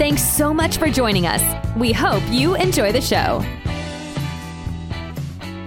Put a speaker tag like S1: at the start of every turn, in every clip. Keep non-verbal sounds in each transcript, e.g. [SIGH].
S1: Thanks so much for joining us. We hope you enjoy the show.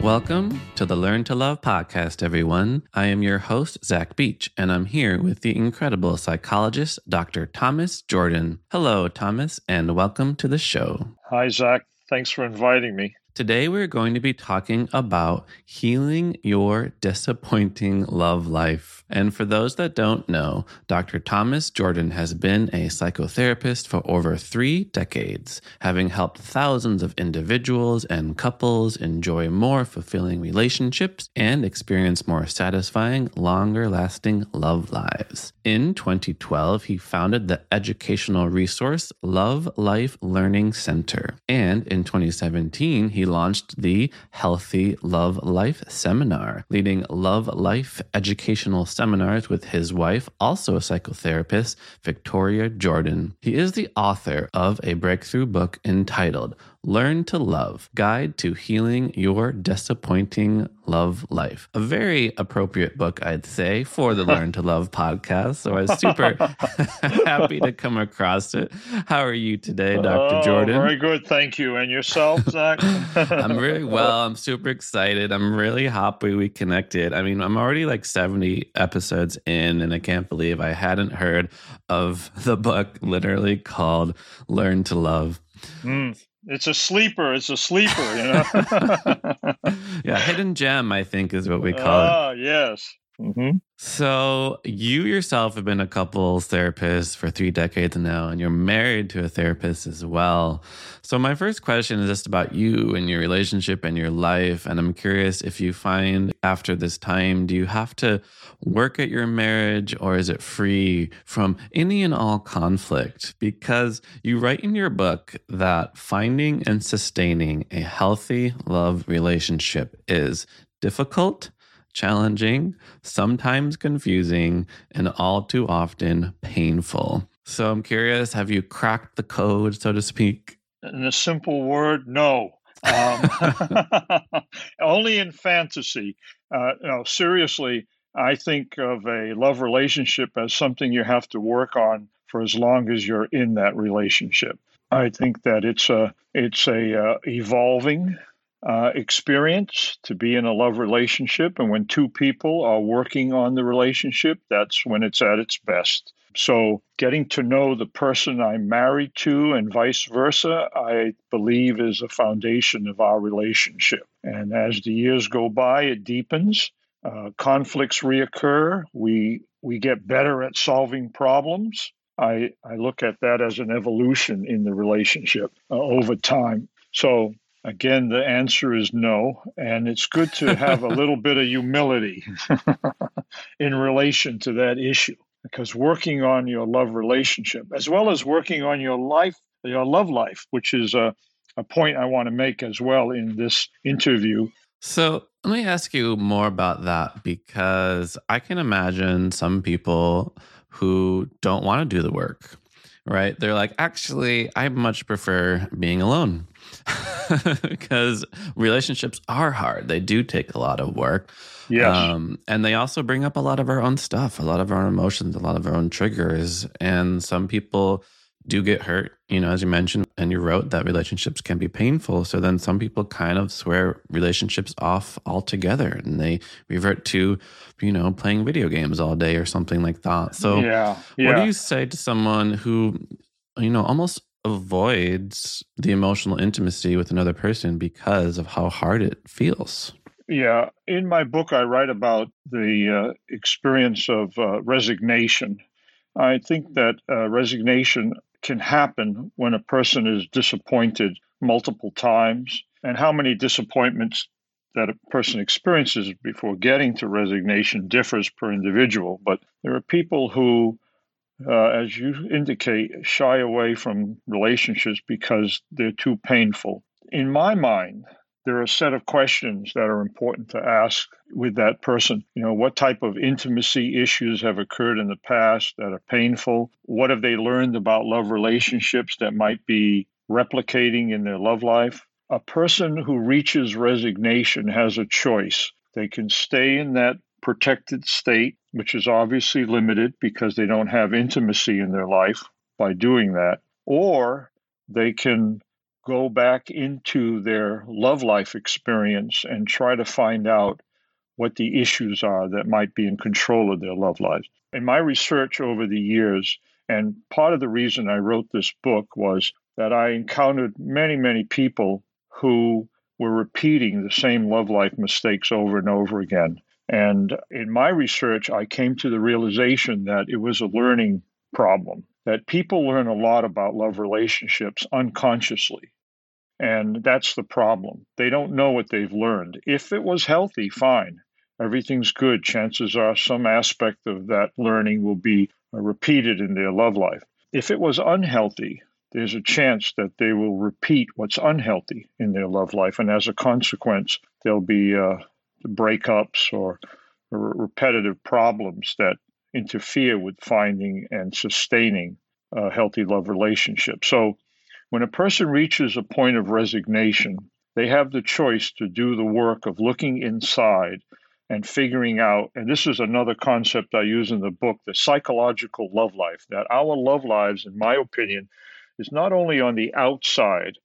S2: Welcome to the Learn to Love podcast, everyone. I am your host, Zach Beach, and I'm here with the incredible psychologist, Dr. Thomas Jordan. Hello, Thomas, and welcome to the show.
S3: Hi, Zach. Thanks for inviting me.
S2: Today, we're going to be talking about healing your disappointing love life. And for those that don't know, Dr. Thomas Jordan has been a psychotherapist for over three decades, having helped thousands of individuals and couples enjoy more fulfilling relationships and experience more satisfying, longer lasting love lives. In 2012, he founded the educational resource Love Life Learning Center. And in 2017, he launched the Healthy Love Life Seminar, leading love life educational seminars with his wife, also a psychotherapist, Victoria Jordan. He is the author of a breakthrough book entitled Learn to Love Guide to Healing Your Disappointing Love Life. A very appropriate book, I'd say, for the Learn to Love podcast. So I was super [LAUGHS] happy to come across it. How are you today, Dr.
S3: Oh,
S2: Jordan?
S3: Very good. Thank you. And yourself, Zach? [LAUGHS]
S2: I'm really well. I'm super excited. I'm really happy we connected. I mean, I'm already like 70 episodes in, and I can't believe I hadn't heard of the book literally called Learn to Love.
S3: Mm, it's a sleeper. It's a sleeper, you know? [LAUGHS]
S2: yeah, hidden gem, I think, is what we call it.
S3: Ah, yes. Mm-hmm.
S2: So, you yourself have been a couples therapist for three decades now, and you're married to a therapist as well. So, my first question is just about you and your relationship and your life. And I'm curious if you find after this time, do you have to work at your marriage or is it free from any and all conflict? Because you write in your book that finding and sustaining a healthy love relationship is difficult challenging, sometimes confusing, and all too often painful. So I'm curious have you cracked the code, so to speak?
S3: In a simple word, no. Um, [LAUGHS] only in fantasy. Uh, no, seriously, I think of a love relationship as something you have to work on for as long as you're in that relationship. I think that it's a it's a uh, evolving uh, experience to be in a love relationship. And when two people are working on the relationship, that's when it's at its best. So, getting to know the person I'm married to and vice versa, I believe is a foundation of our relationship. And as the years go by, it deepens. Uh, conflicts reoccur. We we get better at solving problems. I, I look at that as an evolution in the relationship uh, over time. So Again, the answer is no. And it's good to have a little bit of humility [LAUGHS] in relation to that issue because working on your love relationship, as well as working on your life, your love life, which is a, a point I want to make as well in this interview.
S2: So let me ask you more about that because I can imagine some people who don't want to do the work, right? They're like, actually, I much prefer being alone. [LAUGHS] because relationships are hard. They do take a lot of work.
S3: Yes.
S2: Um, and they also bring up a lot of our own stuff, a lot of our emotions, a lot of our own triggers. And some people do get hurt, you know, as you mentioned, and you wrote that relationships can be painful. So then some people kind of swear relationships off altogether and they revert to, you know, playing video games all day or something like that. So,
S3: yeah, yeah.
S2: what do you say to someone who, you know, almost avoids the emotional intimacy with another person because of how hard it feels.
S3: Yeah, in my book, I write about the uh, experience of uh, resignation. I think that uh, resignation can happen when a person is disappointed multiple times, and how many disappointments that a person experiences before getting to resignation differs per individual. But there are people who uh, as you indicate, shy away from relationships because they're too painful. in my mind, there are a set of questions that are important to ask with that person. You know, what type of intimacy issues have occurred in the past that are painful? What have they learned about love relationships that might be replicating in their love life? A person who reaches resignation has a choice. They can stay in that protected state, which is obviously limited because they don't have intimacy in their life by doing that, or they can go back into their love life experience and try to find out what the issues are that might be in control of their love lives. In my research over the years, and part of the reason I wrote this book was that I encountered many, many people who were repeating the same love life mistakes over and over again. And in my research, I came to the realization that it was a learning problem, that people learn a lot about love relationships unconsciously. And that's the problem. They don't know what they've learned. If it was healthy, fine. Everything's good. Chances are some aspect of that learning will be uh, repeated in their love life. If it was unhealthy, there's a chance that they will repeat what's unhealthy in their love life. And as a consequence, there'll be uh, breakups or, repetitive problems that interfere with finding and sustaining a healthy love relationship. So when a person reaches a point of resignation, they have the choice to do the work of looking inside and figuring out, and this is another concept I use in the book, the psychological love life, that our love lives, in my opinion, is not only on the outside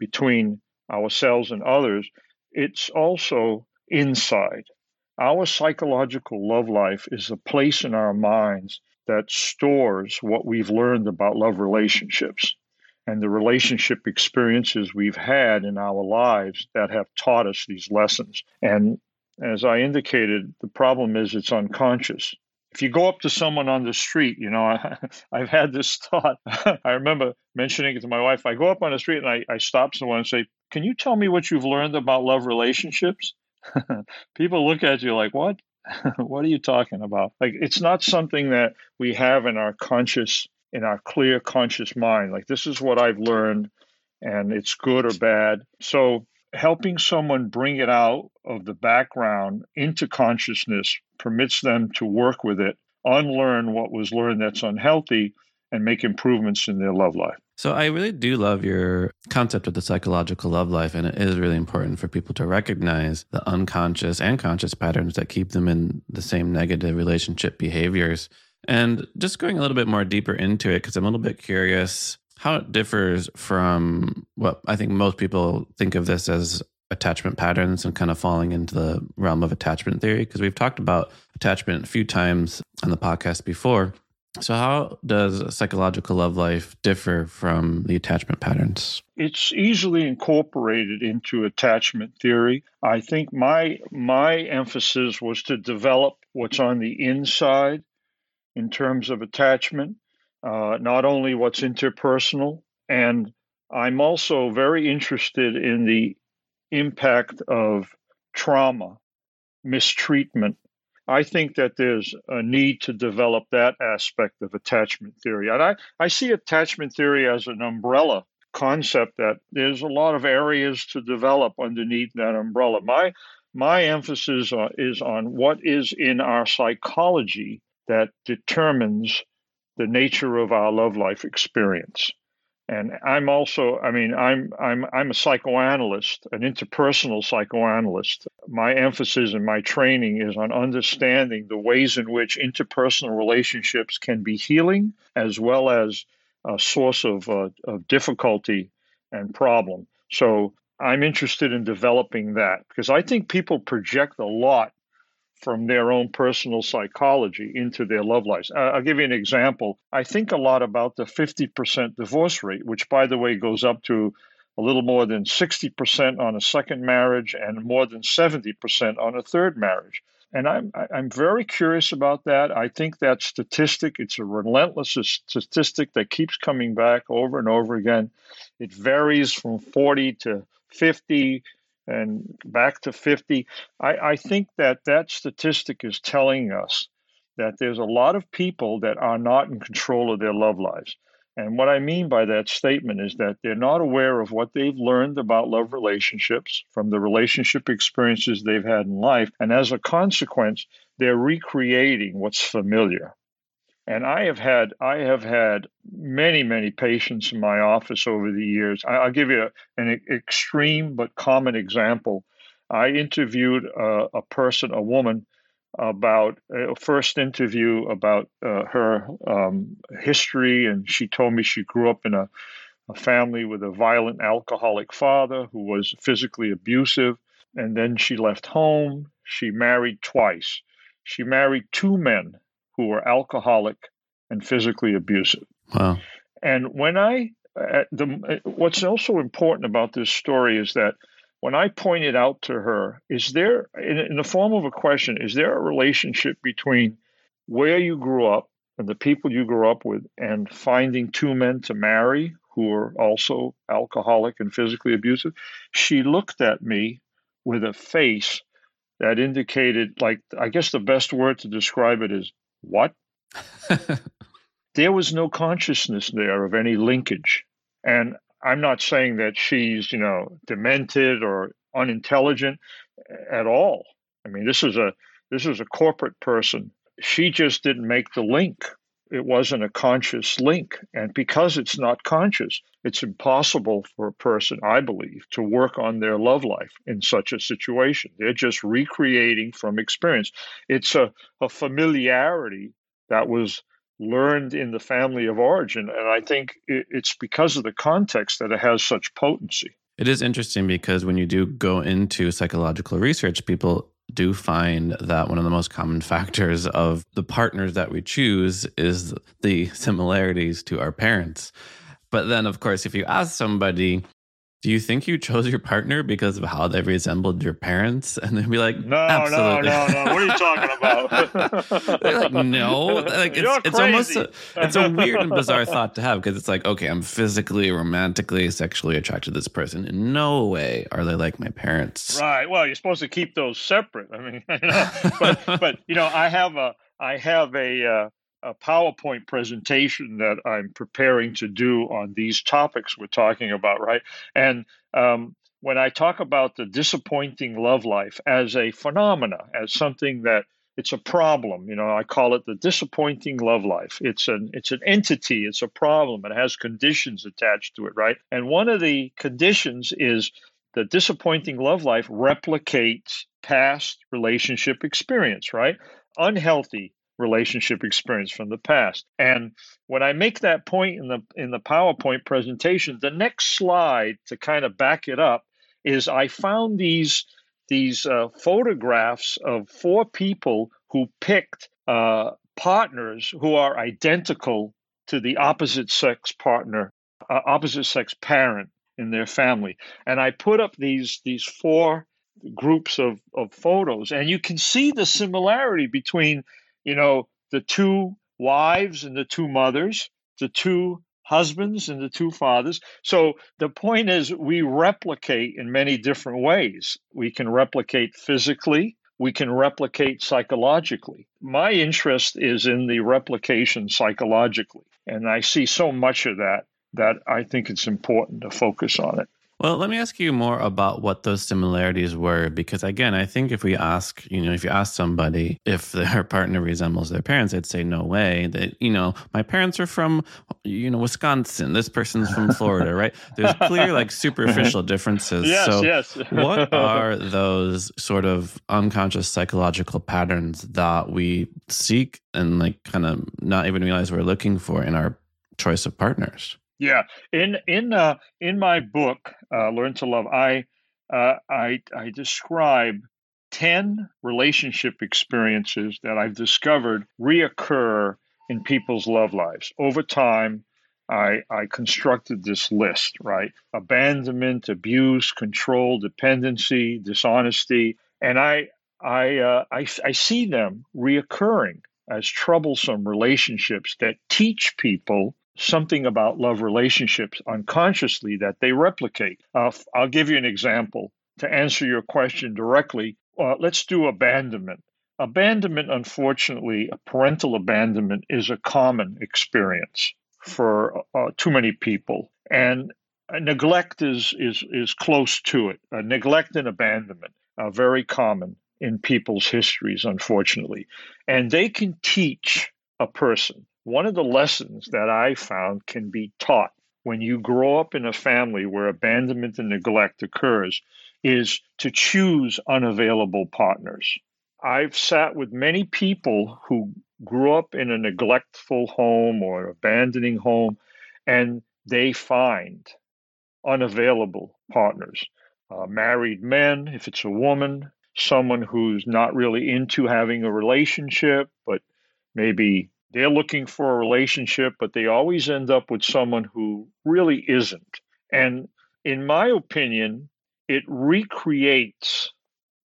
S3: between ourselves and others, it's also inside. Our psychological love life is a place in our minds that stores what we've learned about love relationships and the relationship experiences we've had in our lives that have taught us these lessons. And as I indicated, the problem is it's unconscious. If you go up to someone on the street, you know, [LAUGHS] I, have had this thought. [LAUGHS] I remember mentioning it to my wife. I go up on the street and I, I stop someone and say, Can you tell me what you've learned about love relationships? [LAUGHS] People look at you like, What? [LAUGHS] what are you talking about? Like, it's not something that we have in our conscious in our clear conscious mind like this is what i've learned and it's good or bad so helping someone bring it out of the background into consciousness permits them to work with it unlearn what was learned that's unhealthy and make improvements in their love life
S2: so I really do love your concept of the psychological love life, and it is really important for people to recognize the unconscious and conscious patterns that keep them in the same negative relationship behaviors. And just going a little bit more deeper into it, because I'm a little bit curious how it differs from what I think most people think of this as attachment patterns and kind of falling into the realm of attachment theory, because we've talked about attachment a few times on the podcast before. So, how does psychological love life differ from the attachment patterns?
S3: It's easily incorporated into attachment theory. I think my my emphasis was to develop what's on the inside in terms of attachment, uh, not only what's interpersonal, and I'm also very interested in the impact of trauma, mistreatment. I think that there's a need to develop that aspect of attachment theory. And I, I see attachment theory as an umbrella concept that there's a lot of areas to develop underneath that umbrella. My my emphasis uh, is on what is in our psychology that determines the nature of our love life experience. And I'm also, I mean, I'm I'm I'm a psychoanalyst, an interpersonal psychoanalyst. My emphasis and my training is on understanding the ways in which interpersonal relationships can be healing, as well as a source of uh, of difficulty and problem. So I'm interested in developing that because I think people project a lot from their own personal psychology into their love lives. Uh, I'll give you an example. I think a lot about the 50% divorce rate, which, by the way, goes up to a little more than 60% on a second marriage and more than 70% on a third marriage. And I'm, I'm very curious about that. I think that statistic, it's a relentless statistic that keeps coming back over and over again. It varies from 40 to 50 and back to 50. I, I think that that statistic is telling us that there's a lot of people that are not in control of their love lives. And what I mean by that statement is that they're not aware of what they've learned about love relationships from the relationship experiences they've had in life. And as a consequence, they're recreating what's familiar. And I have had I have had many many patients in my office over the years. I, will give you an extreme but common example. I interviewed a, a person, a woman, about a first interview about uh, her um, history, and she told me she grew up in a, a family with a violent alcoholic father who was physically abusive, and then she left home. She married twice. She married two men who were alcoholic and physically abusive.
S2: Wow.
S3: And when I, uh, the, what's also important about this story is that when I pointed out to her, is there, in, in the form of a question, is there a relationship between where you grew up and the people you grew up with and finding two men to marry who are also alcoholic and physically abusive? She looked at me with a face that indicated, like, I guess the best word to describe it is, what? [LAUGHS] there was no consciousness there of any linkage. And I'm not saying that she's, you know, demented or unintelligent at all. I mean, this is a this is a corporate person. She just didn't make the link. It wasn't a conscious link. And because it's not conscious, it's impossible for a person, I believe, to work on their love life in such a situation. They're just recreating from experience. It's a, a familiarity that was learned in the family of origin. And I think it's because of the context that it has such potency.
S2: It is interesting because when you do go into psychological research, people do find that one of the most common [LAUGHS] factors of the partners that we choose is the similarities to our parents. But then, of course, if you ask somebody, do you think you chose your partner because of how they resembled your parents? [LAUGHS] And they'd be like,
S3: no,
S2: Absolutely.
S3: no, no, no. What are you talking [LAUGHS] about?
S2: They're like, no. Like it's, it's almost a, it's a weird and bizarre [LAUGHS] thought to have because it's like, okay, I'm physically, romantically, sexually attracted to this person. In no way are they like my parents.
S3: Right. Well, you're supposed to keep those separate. I mean, but but you know, I have a I have a uh, a PowerPoint presentation that I'm preparing to do on these topics we're talking about, right? And um, when I talk about the disappointing love life as a phenomena, as something that it's a problem, you know, I call it the disappointing love life. It's an it's an entity, it's a problem. It has conditions attached to it, right? And one of the conditions is the disappointing love life replicates past relationship experience, right? Unhealthy relationship experience from the past. And when I make that point in the in the PowerPoint presentation, the next slide to kind of back it up is I found these these uh, photographs of four people who picked uh, partners who are identical to the opposite sex partner, uh, opposite sex parent in their family, and I put up these these four groups of, of photos and you can see the similarity between you know, the two wives and the two mothers, the two husbands and the two fathers. So the point is, we replicate in many different ways. We can replicate physically, we can replicate psychologically. My interest is in the replication psychologically. And I see so much of that that I think it's important to focus on it.
S2: Well, let me ask you more about what those similarities were, because again, I think if we ask, you know, if you ask somebody if [LAUGHS] their partner resembles their parents, they'd say, no way. That, you know, my parents are from, you know, Wisconsin. This person's from [LAUGHS] Florida, right? There's clear, like, superficial [LAUGHS] differences.
S3: Yes,
S2: so,
S3: yes.
S2: what are those sort of unconscious psychological patterns that we seek and, like, kind of not even realize we're looking for in our choice of partners?
S3: Yeah, in in uh, in my book, uh, Learn to Love, I uh, I I describe ten relationship experiences that I've discovered reoccur in people's love lives over time. I, I constructed this list, right? Abandonment, abuse, control, dependency, dishonesty, and I I, uh, I, I see them reoccurring as troublesome relationships that teach people something about love relationships unconsciously that they replicate. Uh, I'll give you an example to answer your question directly. Uh, let's do abandonment. Abandonment, unfortunately, parental abandonment is a common experience for uh, too many people, and neglect is is is close to it. Neglect and abandonment are very common in people's histories, unfortunately, and they can teach a person. One of the lessons that I found can be taught when you grow up in a family where abandonment and neglect occurs is to choose unavailable partners. I've sat with many people who grew up in a neglectful home or abandoning home, and they find unavailable partners. Uh, married men, if it's a woman, someone who's not really into having a relationship, but maybe they're looking for a relationship, but they always end up with someone who really isn't. And in my opinion, it recreates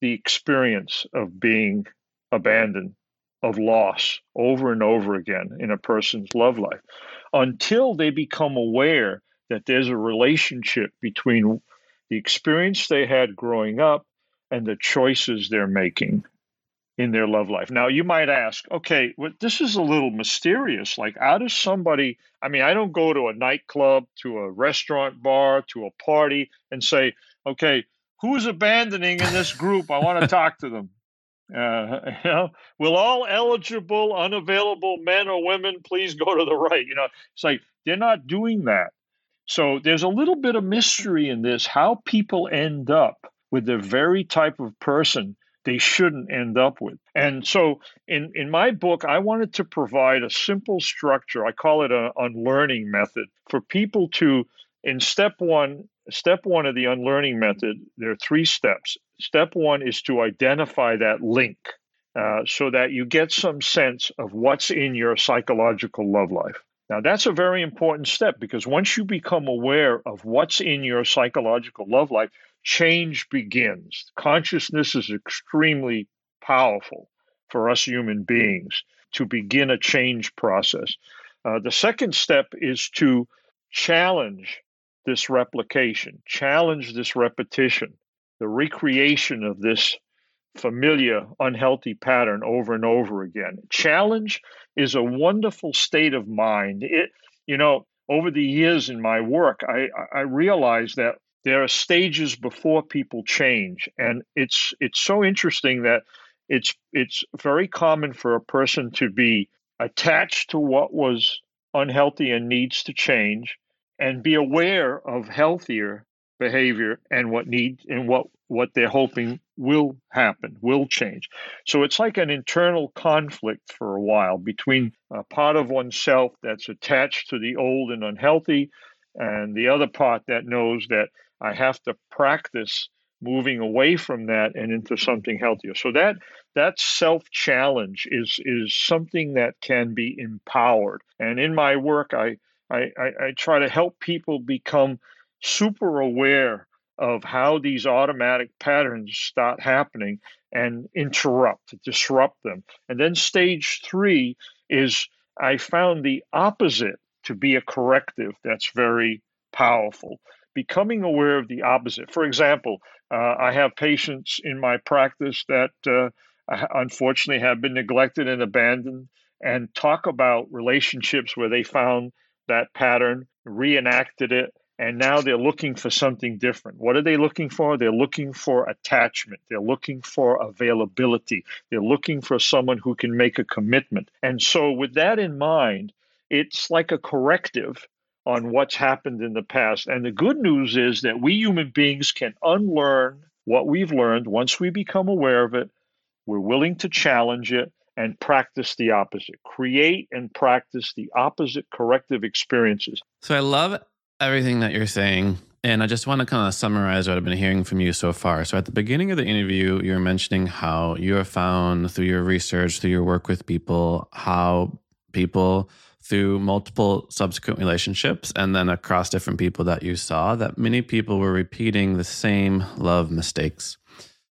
S3: the experience of being abandoned, of loss over and over again in a person's love life until they become aware that there's a relationship between the experience they had growing up and the choices they're making in their love life. Now, you might ask, okay, well, this is a little mysterious. Like, how does somebody, I mean, I don't go to a nightclub, to a restaurant bar, to a party and say, okay, who's abandoning in this group? I want to [LAUGHS] talk to them. Uh, [LAUGHS] you know, will all eligible, unavailable men or women please go to the right? You know, it's like they're not doing that. So there's a little bit of mystery in this how people end up with the very type of person they shouldn't end up with. And so in, in my book, I wanted to provide a simple structure. I call it an unlearning method for people to, in step one, step one of the unlearning method, there are three steps. Step one is to identify that link uh, so that you get some sense of what's in your psychological love life. Now, that's a very important step because once you become aware of what's in your psychological love life, change begins. Consciousness is extremely powerful for us human beings to begin a change process. Uh, the second step is to challenge this replication, challenge this repetition, the recreation of this familiar unhealthy pattern over and over again. Challenge is a wonderful state of mind. It, you know, over the years in my work, I, I realized that there are stages before people change, and it's it's so interesting that it's it's very common for a person to be attached to what was unhealthy and needs to change, and be aware of healthier behavior and what needs and what what they're hoping will happen, will change. So it's like an internal conflict for a while between a part of oneself that's attached to the old and unhealthy, and the other part that knows that I have to practice moving away from that and into something healthier. So that that self challenge is is something that can be empowered. And in my work, I I, I, I try to help people become super aware of how these automatic patterns start happening and interrupt, disrupt them. And then stage three is I found the opposite to be a corrective that's very powerful. Becoming aware of the opposite. For example, uh, I have patients in my practice that uh, unfortunately have been neglected and abandoned and talk about relationships where they found that pattern, reenacted it, and now they're looking for something different. What are they looking for? They're looking for attachment. They're looking for availability. They're looking for someone who can make a commitment. And so, with that in mind, it's like a corrective on what's happened in the past. And the good news is that we human beings can unlearn what we've learned once we become aware of it. We're willing to challenge it and practice the opposite. Create and practice the opposite corrective experiences.
S2: So I love everything that you're saying. And I just want to kind of summarize what I've been hearing from you so far. So, at the beginning of the interview, you were mentioning how you have found through your research, through your work with people, how people through multiple subsequent relationships and then across different people that you saw, that many people were repeating the same love mistakes.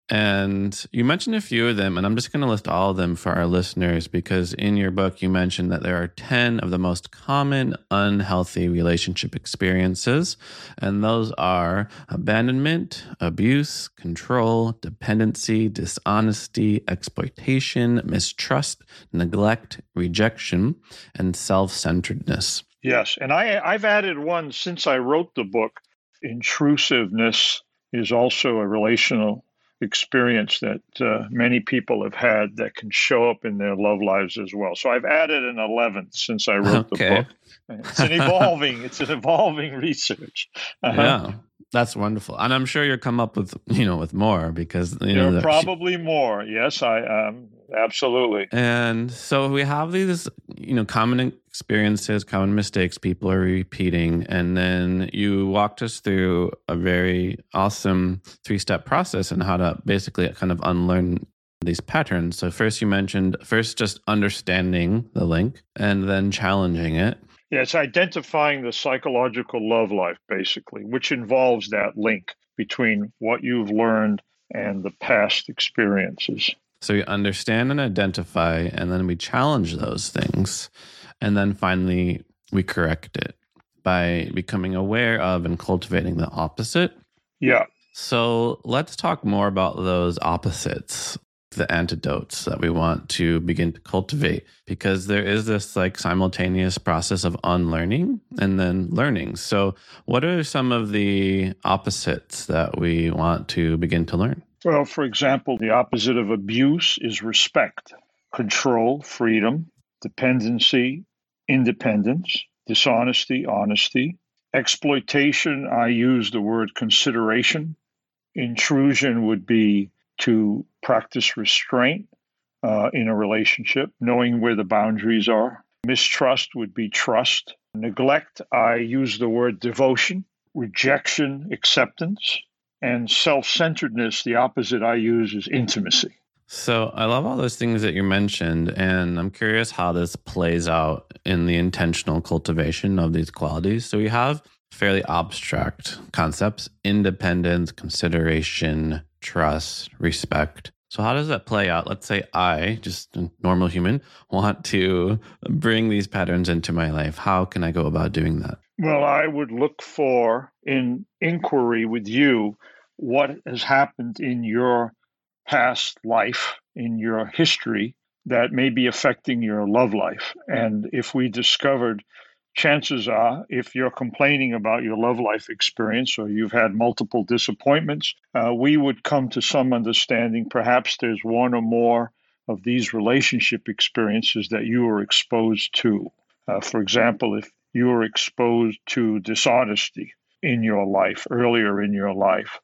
S2: And you mentioned a few of them, and I'm just going to list all of them for our listeners because in your book, you mentioned that there are 10 of the most common unhealthy relationship experiences. And those are abandonment, abuse, control, dependency, dishonesty, exploitation, mistrust, neglect, rejection, and self centeredness.
S3: Yes, and I I've added one since I wrote the book. Intrusiveness is also a relational experience that uh, many people have had that can show up in their love lives as well. So I've added an 11th since I wrote okay. the book. It's an evolving, it's an evolving research.
S2: Uh-huh. Yeah. That's wonderful, and I'm sure you'll come up with you know with more because you
S3: there
S2: know
S3: are probably more. Yes, I um, absolutely.
S2: And so we have these you know common experiences, common mistakes people are repeating, and then you walked us through a very awesome three step process and how to basically kind of unlearn these patterns. So first you mentioned first just understanding the link and then challenging it
S3: yeah, it's identifying the psychological love life, basically, which involves that link between what you've learned and the past experiences.
S2: So we understand and identify, and then we challenge those things. And then finally, we correct it by becoming aware of and cultivating the opposite.
S3: Yeah.
S2: So let's talk more about those opposites the antidotes that we want to begin to cultivate because there is this like simultaneous process of unlearning and then learning. So, what are some of the opposites that we want to begin to learn?
S3: Well, for example, the opposite of abuse is respect, control, freedom, dependency, independence, dishonesty, honesty, exploitation. I use the word consideration. Intrusion would be to practice restraint uh, in a relationship, knowing where the boundaries are. Mistrust would be trust. Neglect, I use the word devotion. Rejection, acceptance. And self centeredness, the opposite I use is intimacy.
S2: So I love all those things that you mentioned, and I'm curious how this plays out in the intentional cultivation of these qualities. So we have fairly abstract concepts independence, consideration, trust, respect. So, how does that play out? Let's say I, just a normal human, want to bring these patterns into my life. How can I go about doing that?
S3: Well, I would look for in inquiry with you what has happened in your past life, in your history, that may be affecting your love life. And if we discovered chances are, if you're complaining about your love life experience or you've had multiple disappointments, uh, we would come to some understanding. Perhaps there's one or more of these relationship experiences that you were exposed to. Uh, for example, if you were exposed to dishonesty in your life, earlier in your life,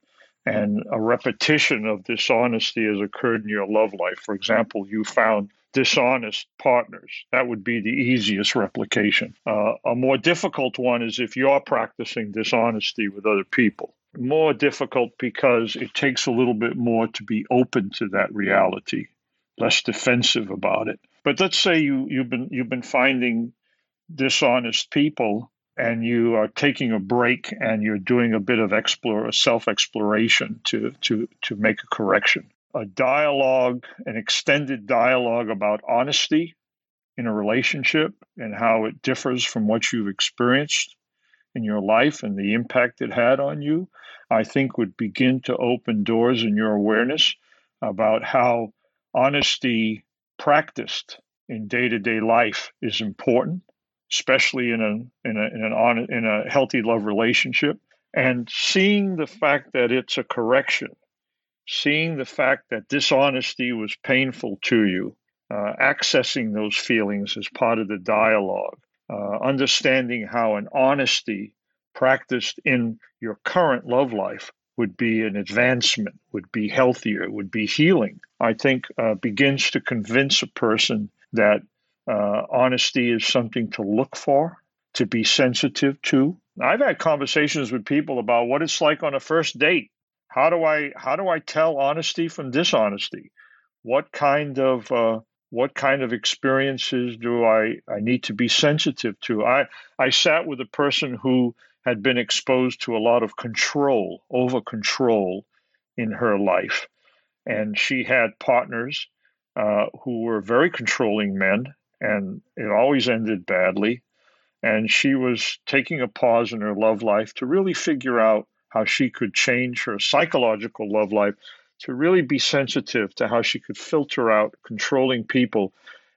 S3: and a repetition of dishonesty has occurred in your love life. For example, you found dishonest partners. That would be the easiest replication. Uh, a more difficult one is if you're practicing dishonesty with other people. More difficult because it takes a little bit more to be open to that reality, less defensive about it. But let's say you, you've been you've been finding dishonest people and you are taking a break and you're doing a bit of explore self exploration to to to make a correction. A dialogue, an extended dialogue about honesty in a relationship and how it differs from what you've experienced in your life and the impact it had on you, I think would begin to open doors in your awareness about how honesty practiced in day-to-day life is important, especially in a in a in an on, in a healthy love relationship, and seeing the fact that it's a correction seeing the fact that dishonesty was painful to you, uh, accessing those feelings as part of the dialogue, uh, understanding how an honesty practiced in your current love life would be an advancement, would be healthier, would be healing, I think uh, begins to convince a person that uh, honesty is something to look for, to be sensitive to. I've had conversations with people about what it's like on a first date how do I how do I tell honesty from dishonesty? What kind of uh, what kind of experiences do I, I need to be sensitive to? I, I sat with a person who had been exposed to a lot of control, over control in her life. And she had partners uh, who were very controlling men, and it always ended badly. And she was taking a pause in her love life to really figure out how she could change her psychological love life to really be sensitive to how she could filter out controlling people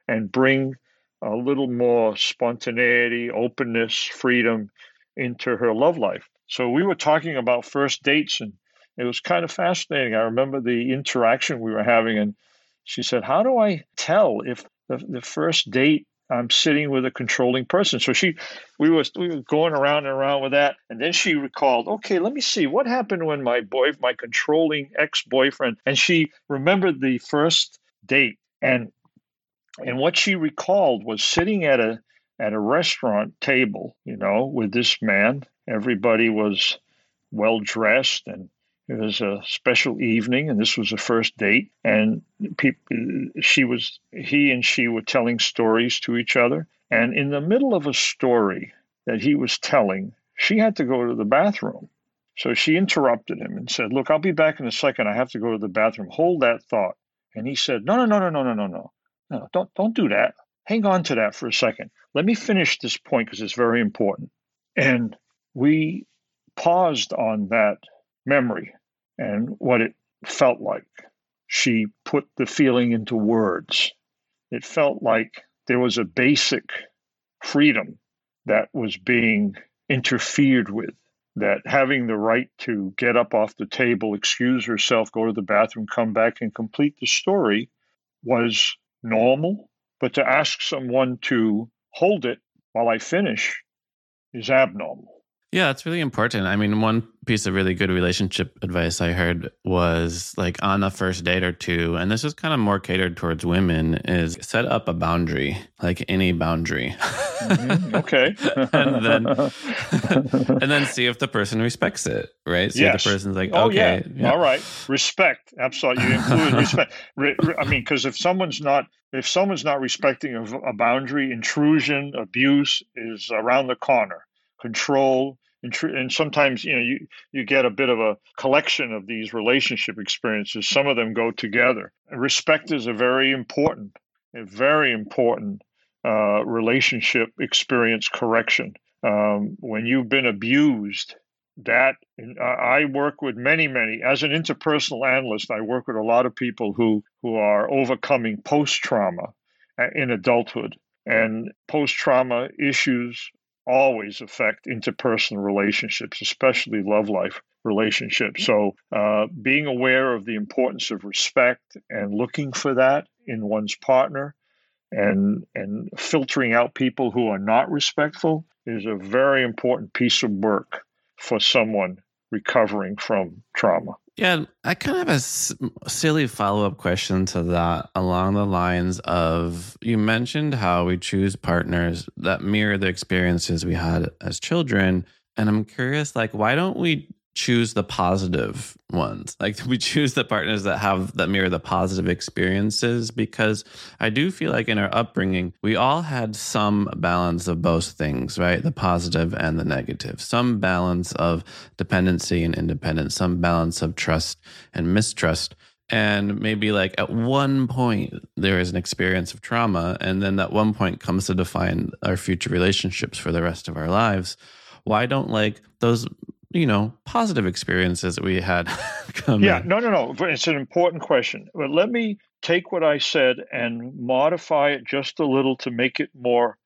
S3: and bring a little more spontaneity, openness, freedom into her love life. So we were talking about first dates and it was kind of fascinating. I remember the interaction we were having and she said, How do I tell if the, the first date I'm sitting with a controlling person. So she, we was we were going around and around with that, and then she recalled, okay, let me see what happened when my boy, my controlling ex boyfriend, and she remembered the first date, and and what she recalled was sitting at a at a restaurant table, you know, with this man. Everybody was well dressed and it was a special evening, and this was a first date. And she was, he and she were telling stories to each other. And in the middle of a story that he was telling, she had to go to the bathroom. So she interrupted him and said, Look, I'll be back in a second. I have to go to the bathroom. Hold that thought. And he said, No, no, no, no, no, no, no, no. No, don't don't do that. Hang on to that for a second. Let me finish this point because it's very important. And we paused on that memory and what it felt like. She put the feeling into words. It felt like there was a basic freedom that was being interfered with, that having the right to get up off the table, excuse herself, go to the bathroom, come back, and complete the story was normal. But to ask someone to hold it while I finish is abnormal.
S2: Yeah, it's really important. I mean, one piece of really good relationship advice I heard was like on a first date or two, and this is kind of more catered towards women, is set up a boundary, like any boundary.
S3: Mm-hmm. [LAUGHS] Okay.
S2: and then [LAUGHS] and then see if the person respects it, right? See
S3: yes.
S2: if the person's like,
S3: oh,
S2: okay,
S3: yeah. yeah. all right, respect, absolutely. You include [LAUGHS] respect. I mean, because if someone's not if someone's not respecting a, a boundary, intrusion, abuse is around the corner control, and, tr- and sometimes you know you you get a bit of a collection of these relationship experiences. Some of them go together. Respect is a very important, a very important uh, relationship experience correction. Um, when you've been abused, that I work with many, many as an interpersonal analyst. I work with a lot of people who who are overcoming post trauma uh, in adulthood, and post trauma issues always affect interpersonal relationships, especially love life relationships. So, uh, being aware of the importance of respect and looking for that in one's partner and and filtering out people who are not respectful is a very important piece of work for someone recovering from trauma.
S2: Yeah, I kind of have a silly follow up question to that along the lines of you mentioned how we choose partners that mirror the experiences we had as children. And I'm curious, like, why don't we choose the positive ones. [LAUGHS] Like we choose the partners that have that mirror the positive experiences because I do feel like in our upbringing, we all had some balance of both things, right? The positive and the negative. Some balance of dependency and independence, some balance of trust and mistrust. And maybe like at one point there is an experience of trauma, and then that one point comes to define our future relationships for the rest of our lives. Why don't like those you know, positive experiences that we had [LAUGHS]
S3: Yeah,
S2: in.
S3: no, no, no. It's an important question. But let me take what I said and modify it just a little to make it more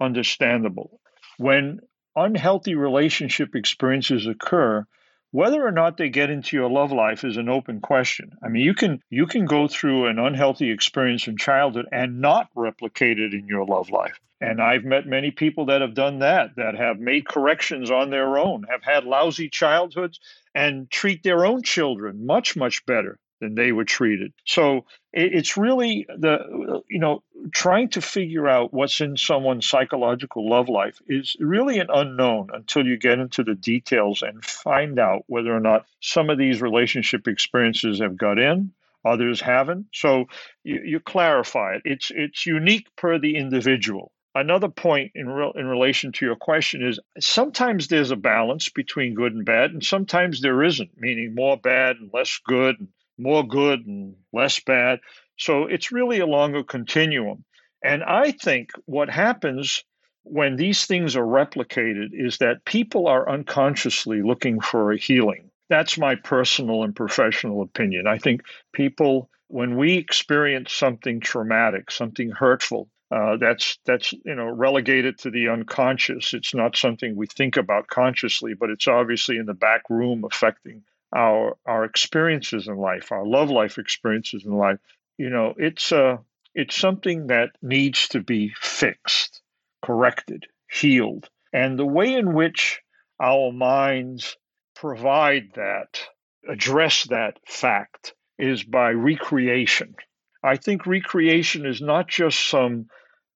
S3: understandable. When unhealthy relationship experiences occur, whether or not they get into your love life is an open question. I mean, you can you can go through an unhealthy experience in childhood and not replicate it in your love life. And I've met many people that have done that, that have made corrections on their own, have had lousy childhoods, and treat their own children much, much better than they were treated. So it's really the, you know, trying to figure out what's in someone's psychological love life is really an unknown until you get into the details and find out whether or not some of these relationship experiences have got in others haven't. So you, you clarify it. It's it's unique per the individual. Another point in re- in relation to your question is sometimes there's a balance between good and bad, and sometimes there isn't, meaning more bad and less good, and more good and less bad. So it's really along a continuum. And I think what happens when these things are replicated is that people are unconsciously looking for a healing. That's my personal and professional opinion. I think people, when we experience something traumatic, something hurtful, Uh, that's that's you know relegated to the unconscious. It's not something we think about consciously, but it's obviously in the back room affecting our our experiences in life, our love life experiences in life. You know, it's uh, it's something that needs to be fixed, corrected, healed, and the way in which our minds provide that, address that fact, is by recreation. I think recreation is not just some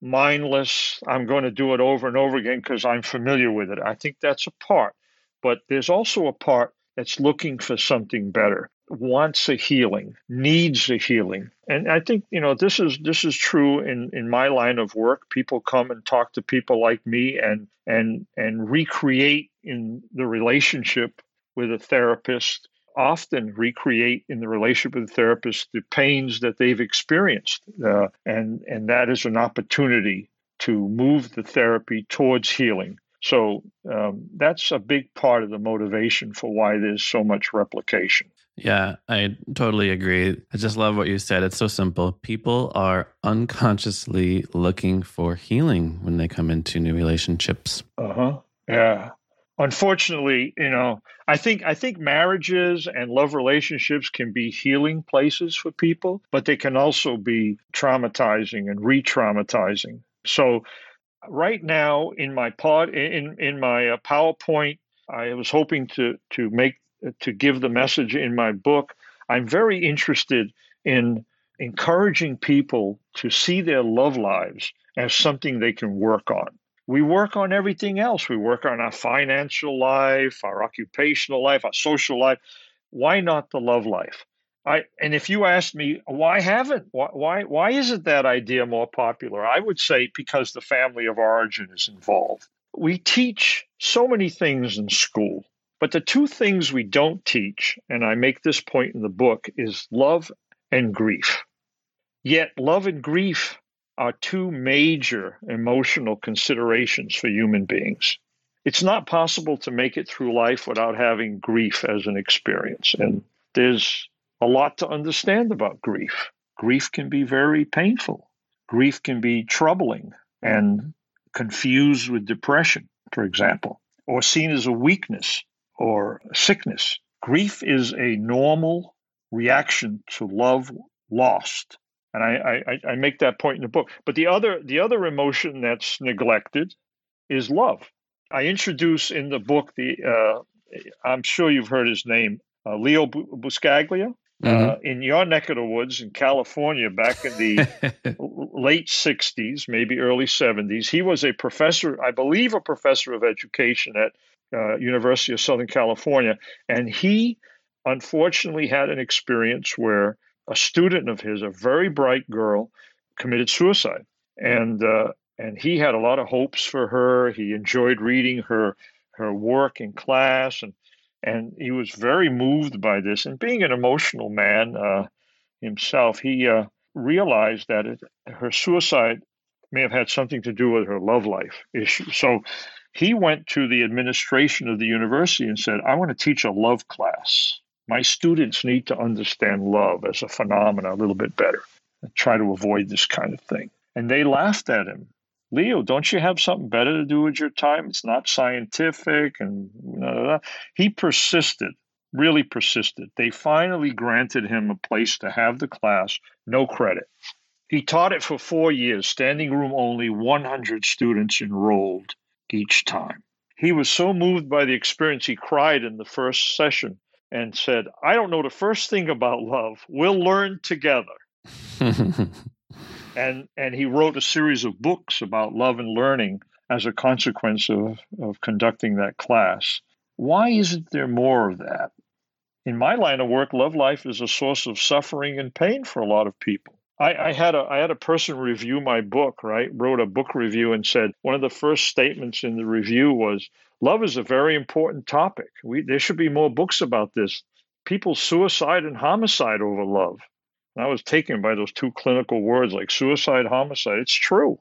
S3: mindless, I'm going to do it over and over again because I'm familiar with it. I think that's a part. But there's also a part that's looking for something better, wants a healing, needs a healing. And I think, you know, this is this is true in, in my line of work. People come and talk to people like me and and and recreate in the relationship with a therapist often recreate in the relationship with the therapist the pains that they've experienced. Uh, and, and that is an opportunity to move the therapy towards healing. So um, that's a big part of the motivation for why there's so much replication.
S2: Yeah, I totally agree. I just love what you said. It's so simple. People are unconsciously looking for healing when they come into new relationships.
S3: Uh huh. Yeah unfortunately, you know, I think I think marriages and love relationships can be healing places for people, but they can also be traumatizing and re-traumatizing. So right now in my pod in in my uh, PowerPoint, I was hoping to to make to give the message in my book. I'm very interested in encouraging people to see their love lives as something they can work on we work on everything else. We work on our financial life, our occupational life, our social life. Why not the love life? I, and if you ask me why haven't why, why why isn't that idea more popular? I would say because the family of origin is involved. We teach so many things in school, but the two things we don't teach, and I make this point in the book, is love and grief. Yet love and grief are two major emotional considerations for human beings. It's not possible to make it through life without having grief as an experience. And there's a lot to understand about grief. Grief can be very painful, grief can be troubling and confused with depression, for example, or seen as a weakness or sickness. Grief is a normal reaction to love lost and I, I, I make that point in the book. But the other the other emotion that's neglected is love. I introduce in the book the uh, I'm sure you've heard his name, uh, Leo Buscaglia. Uh, mm-hmm. Uh, in your neck of the woods in California back in the [LAUGHS] late 60s, maybe early 70s. He was a professor, I believe, a professor of education at uh, University of Southern California, and he unfortunately had an experience where a student of his, a very bright girl, committed suicide, and uh, and he had a lot of hopes for her. He enjoyed reading her her work in class, and and he was very moved by this. And being an emotional man uh, himself, he uh, realized that it, her suicide may have had something to do with her love life issue. So he went to the administration of the university and said, "I want to teach a love class." My students need to understand love as a phenomenon a little bit better and try to avoid this kind of thing. And they laughed at him. Leo, don't you have something better to do with your time? It's not scientific. And blah, blah, blah. he persisted, really persisted. They finally granted him a place to have the class, no credit. He taught it for four years, standing room only, 100 students enrolled each time. He was so moved by the experience, he cried in the first session and said, I don't know the first thing about love. We'll learn together. [LAUGHS] and and he wrote a series of books about love and learning as a consequence of, of conducting that class. Why isn't there more of that? In my line of work, love life is a source of suffering and pain for a lot of people. I, I, had a I had a person review my book, right? Wrote a book review and said one of the first statements in the review was love is a very important topic. We there should be more books about this. People's suicide and homicide over love. And I was taken by those two clinical words like suicide, homicide. It's true.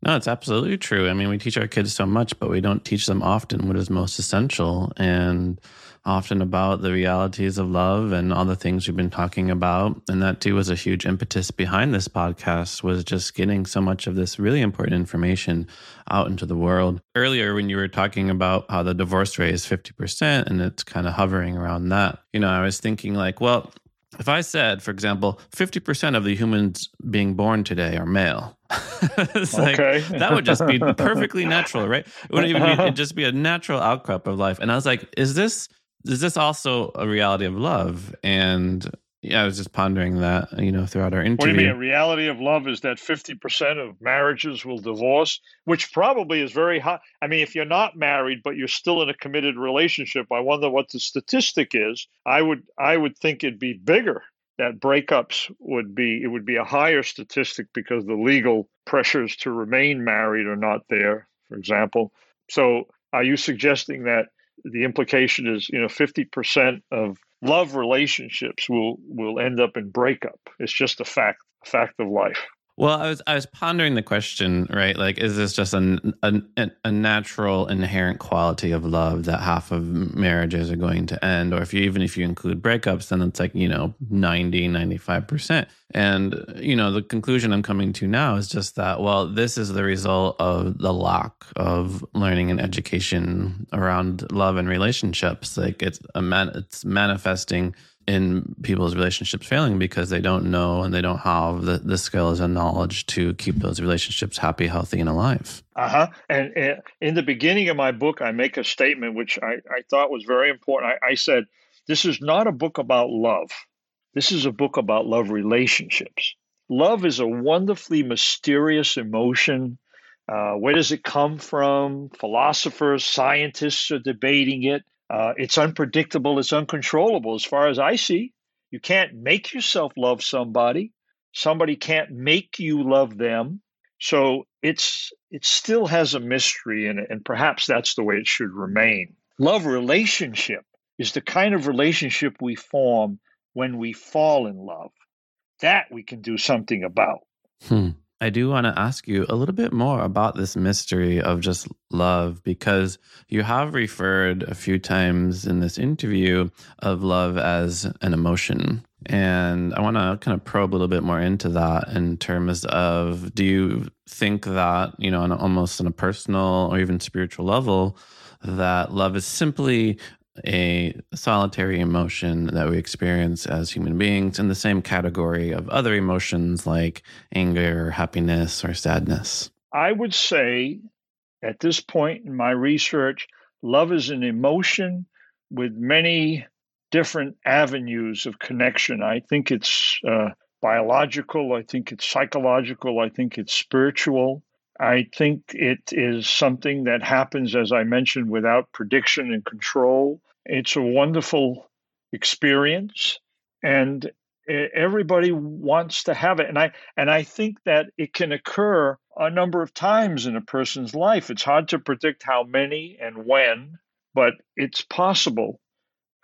S2: No, it's absolutely true. I mean, we teach our kids so much, but we don't teach them often what is most essential. And often about the realities of love and all the things we've been talking about. And that too was a huge impetus behind this podcast was just getting so much of this really important information out into the world. Earlier, when you were talking about how the divorce rate is 50% and it's kind of hovering around that, you know, I was thinking like, well, if I said, for example, 50% of the humans being born today are male, [LAUGHS] okay. [LAUGHS] That would just be perfectly natural, right? It wouldn't even be, [LAUGHS] it'd just be a natural outcrop of life. And I was like, is this is this also a reality of love? And yeah, I was just pondering that, you know, throughout our interview.
S3: What do you mean? A reality of love is that 50% of marriages will divorce, which probably is very high. I mean, if you're not married, but you're still in a committed relationship, I wonder what the statistic is. I would, I would think it'd be bigger that breakups would be, it would be a higher statistic because the legal pressures to remain married are not there, for example. So are you suggesting that the implication is, you know, 50% of love relationships will will end up in breakup. It's just a fact, fact of life.
S2: Well, I was I was pondering the question, right? Like, is this just a, a, a natural inherent quality of love that half of marriages are going to end, or if you even if you include breakups, then it's like you know 90, 95 percent. And you know the conclusion I'm coming to now is just that well, this is the result of the lack of learning and education around love and relationships. Like it's a man, it's manifesting in people's relationships failing because they don't know and they don't have the, the skills and knowledge to keep those relationships happy, healthy, and alive.
S3: Uh huh. And, and, in the beginning of my book, I make a statement which I, I thought was very important. I, I said, This is not a book about love, this is a book about love relationships. Love is a wonderfully mysterious emotion. Uh, where does it come from? Philosophers, scientists are debating it. Uh, it's unpredictable, it's uncontrollable as far as I see. You can't make yourself love somebody. Somebody can't make you love them. So it's it still has a mystery in it, and perhaps that's the way it should remain. Love relationship is the kind of relationship we form when we fall in love. That we can do something about.
S2: Hmm. I do want to ask you a little bit more about this mystery of just love because you have referred a few times in this interview of love as an emotion. And I want to kind of probe a little bit more into that in terms of do you think that, you know, on almost on a personal or even spiritual level, that love is simply a solitary emotion that we experience as human beings in the same category of other emotions like anger, happiness, or sadness?
S3: I would say at this point in my research, love is an emotion with many different avenues of connection. I think it's uh, biological, I think it's psychological, I think it's spiritual. I think it is something that happens, as I mentioned, without prediction and control. It's a wonderful experience, and everybody wants to have it. And I and I think that it can occur a number of times in a person's life. It's hard to predict how many and when, but it's possible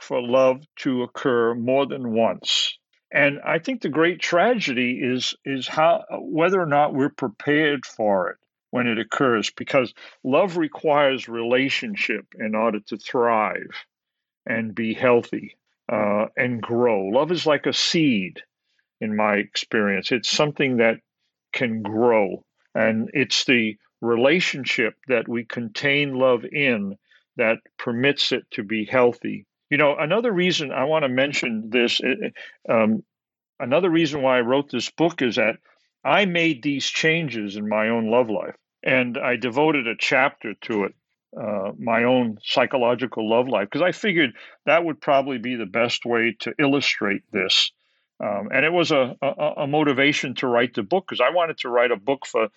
S3: for love to occur more than once. And I think the great tragedy is is how whether or not we're prepared for it when it occurs because love requires relationship in order to thrive and be healthy uh, and grow. Love is like a seed, in my experience. It's something that can grow, and it's the relationship that we contain love in that permits it to be healthy. You know, another reason I want to mention this, um, another reason why I wrote this book is that I made these changes in my own love life, and I devoted a chapter to it uh, my own psychological love life because I figured that would probably be the best way to illustrate this. Um, and it was a, a, a, motivation to write the book because I wanted to write a book for,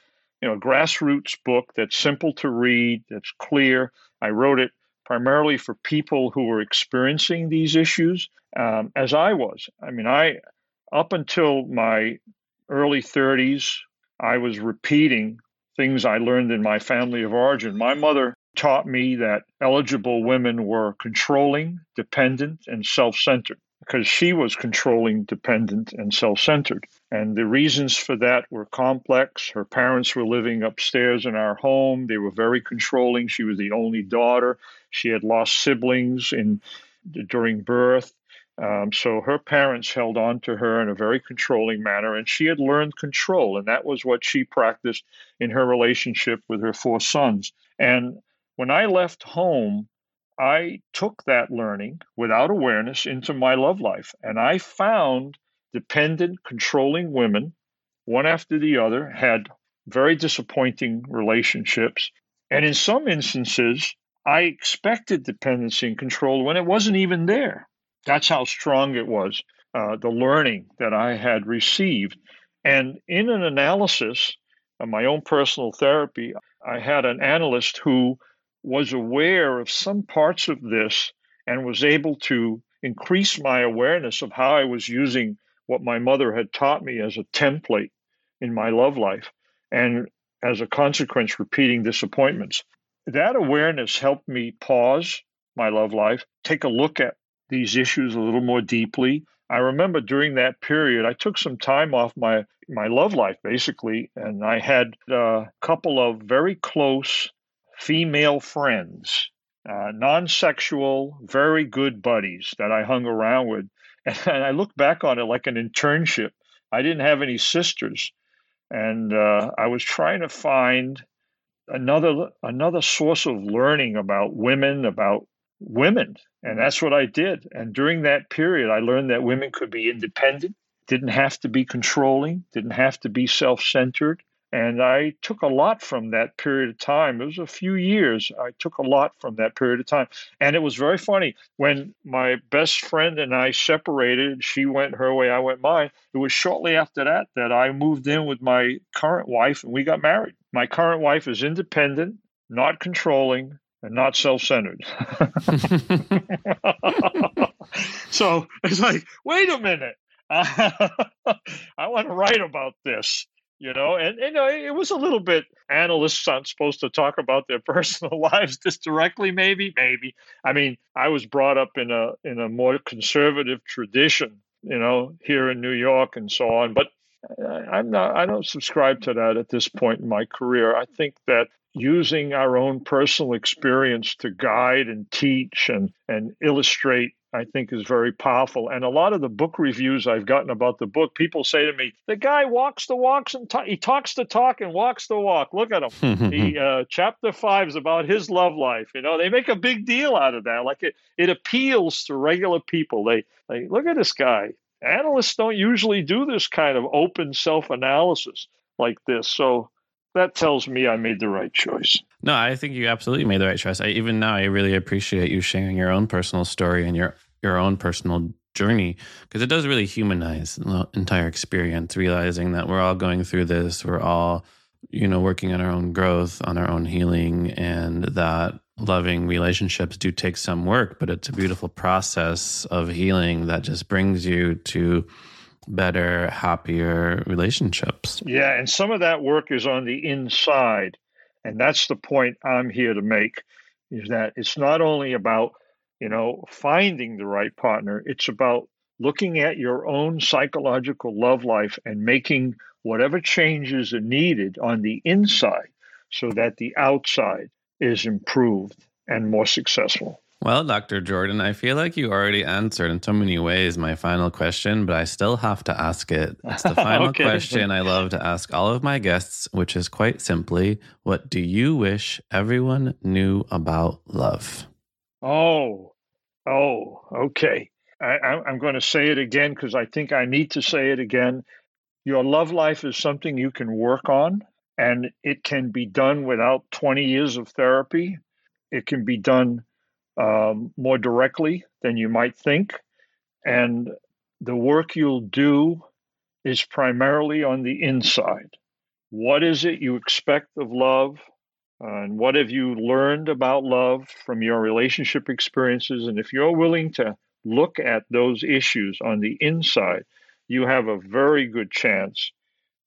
S3: you know, a grassroots book that's simple to read, that's clear. I wrote it primarily for people who were experiencing these issues, um, as I was. I mean, I up until my early 30s, I was repeating things I learned in my family of origin. My mother taught me that eligible women were controlling, dependent, and self centered because she was controlling, dependent, and self centered. And the reasons for that were complex. Her parents were living upstairs in our home. They were very controlling. She was the only daughter. She had lost siblings in during birth. Um, so her parents held on to her in a very controlling manner, and she had learned control, and that was what she practiced in her relationship with her four sons. And when I left home, I took that learning without awareness into my love life, and I found dependent, controlling women, one after the other, had very disappointing relationships. And in some instances, I expected dependency and control when it wasn't even there. That's how strong it was, uh, the learning that I had received. And in an analysis of my own personal therapy, I had an analyst who was aware of some parts of this and was able to increase my awareness of how I was using what my mother had taught me as a template in my love life. And as a consequence, repeating disappointments. That awareness helped me pause my love life, take a look at these issues a little more deeply. I remember during that period, I took some time off my, my love life, basically, and I had a couple of very close female friends, uh, non sexual, very good buddies that I hung around with. [LAUGHS] And I look back on it like an internship. I didn't have any sisters, and uh, I was trying to find another another source of learning about women, about women, and that's what I did. And during that period, I learned that women could be independent, didn't have to be controlling, didn't have to be self-centered, and I took a lot from that period of time. It was a few years. I took a lot from that period of time. And it was very funny. When my best friend and I separated, she went her way, I went mine. It was shortly after that that I moved in with my current wife and we got married. My current wife is independent, not controlling, and not self centered. [LAUGHS] so it's like, wait a minute. [LAUGHS] I want to write about this you know? And, and it was a little bit analysts aren't supposed to talk about their [LAUGHS] personal lives just directly maybe maybe. I mean i was brought up in a in a more conservative tradition you know here in new york and so on but i'm not i don't subscribe to that at this point in my career. I think that using our own personal experience to guide and teach and and illustrate I think is very powerful. And a lot of the book reviews I've gotten about the book, people say to me, "The guy walks the walks and ta- he talks the talk and walks the walk. Look at him." [LAUGHS] the uh, chapter five is about his love life. You know, they make a big deal out of that. Like it, it appeals to regular people. They, they look at this guy. Analysts don't usually do this kind of open self analysis like this. So that tells me I made the right choice.
S2: No, I think you absolutely made the right choice. I, even now, I really appreciate you sharing your own personal story and your your own personal journey because it does really humanize the entire experience. Realizing that we're all going through this, we're all, you know, working on our own growth, on our own healing, and that loving relationships do take some work, but it's a beautiful process of healing that just brings you to better, happier relationships.
S3: Yeah, and some of that work is on the inside. And that's the point I'm here to make is that it's not only about, you know, finding the right partner, it's about looking at your own psychological love life and making whatever changes are needed on the inside so that the outside is improved and more successful.
S2: Well, Dr. Jordan, I feel like you already answered in so many ways my final question, but I still have to ask it. It's the [LAUGHS] final okay. question I love to ask all of my guests, which is quite simply What do you wish everyone knew about love?
S3: Oh, oh, okay. I, i'm going to say it again because I think I need to say it again. Your love life is something you can work on, and it can be done without 20 years of therapy. It can be done um, more directly than you might think. And the work you'll do is primarily on the inside. What is it you expect of love? Uh, and what have you learned about love from your relationship experiences? And if you're willing to look at those issues on the inside, you have a very good chance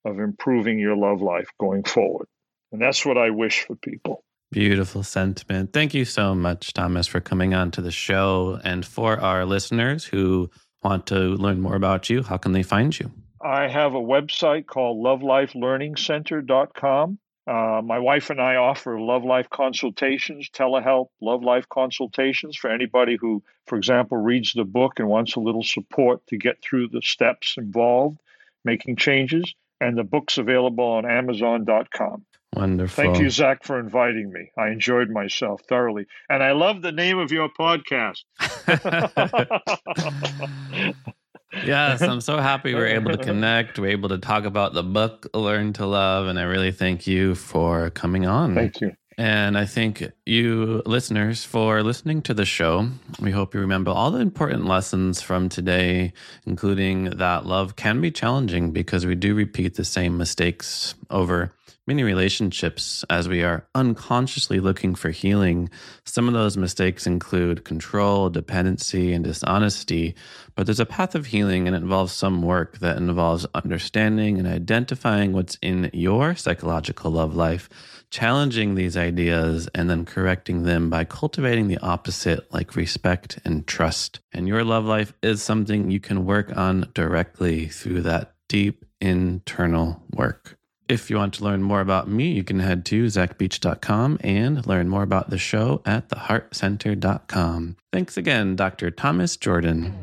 S3: of improving your love life going forward. And that's what I wish for people.
S2: Beautiful sentiment. Thank you so much, Thomas, for coming on to the show. And for our listeners who want to learn more about you, how can they find you?
S3: I have a website called lovelifelearningcenter.com. Uh, my wife and I offer love life consultations, telehealth love life consultations for anybody who, for example, reads the book and wants a little support to get through the steps involved making changes. And the book's available on Amazon.com.
S2: Wonderful.
S3: Thank you, Zach, for inviting me. I enjoyed myself thoroughly. And I love the name of your podcast. [LAUGHS] [LAUGHS]
S2: yes, I'm so happy we're able to connect. We're able to talk about the book, Learn to Love. And I really thank you for coming on.
S3: Thank you.
S2: And I thank you, listeners, for listening to the show. We hope you remember all the important lessons from today, including that love can be challenging because we do repeat the same mistakes over many relationships as we are unconsciously looking for healing. Some of those mistakes include control, dependency, and dishonesty, but there's a path of healing and it involves some work that involves understanding and identifying what's in your psychological love life, challenging these ideas, and then correcting them by cultivating the opposite, like respect and trust. And your love life is something you can work on directly through that deep internal work. If you want to learn more about me, you can head to zachbeach.com and learn more about the show at theheartcenter.com. Thanks again, Dr. Thomas Jordan.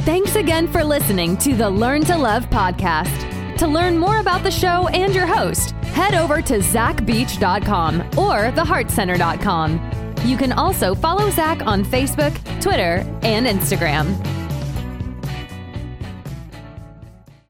S1: Thanks again for listening to the Learn to Love podcast. To learn more about the show and your host, head over to zachbeach.com or theheartcenter.com. You can also follow Zach on Facebook, Twitter, and Instagram.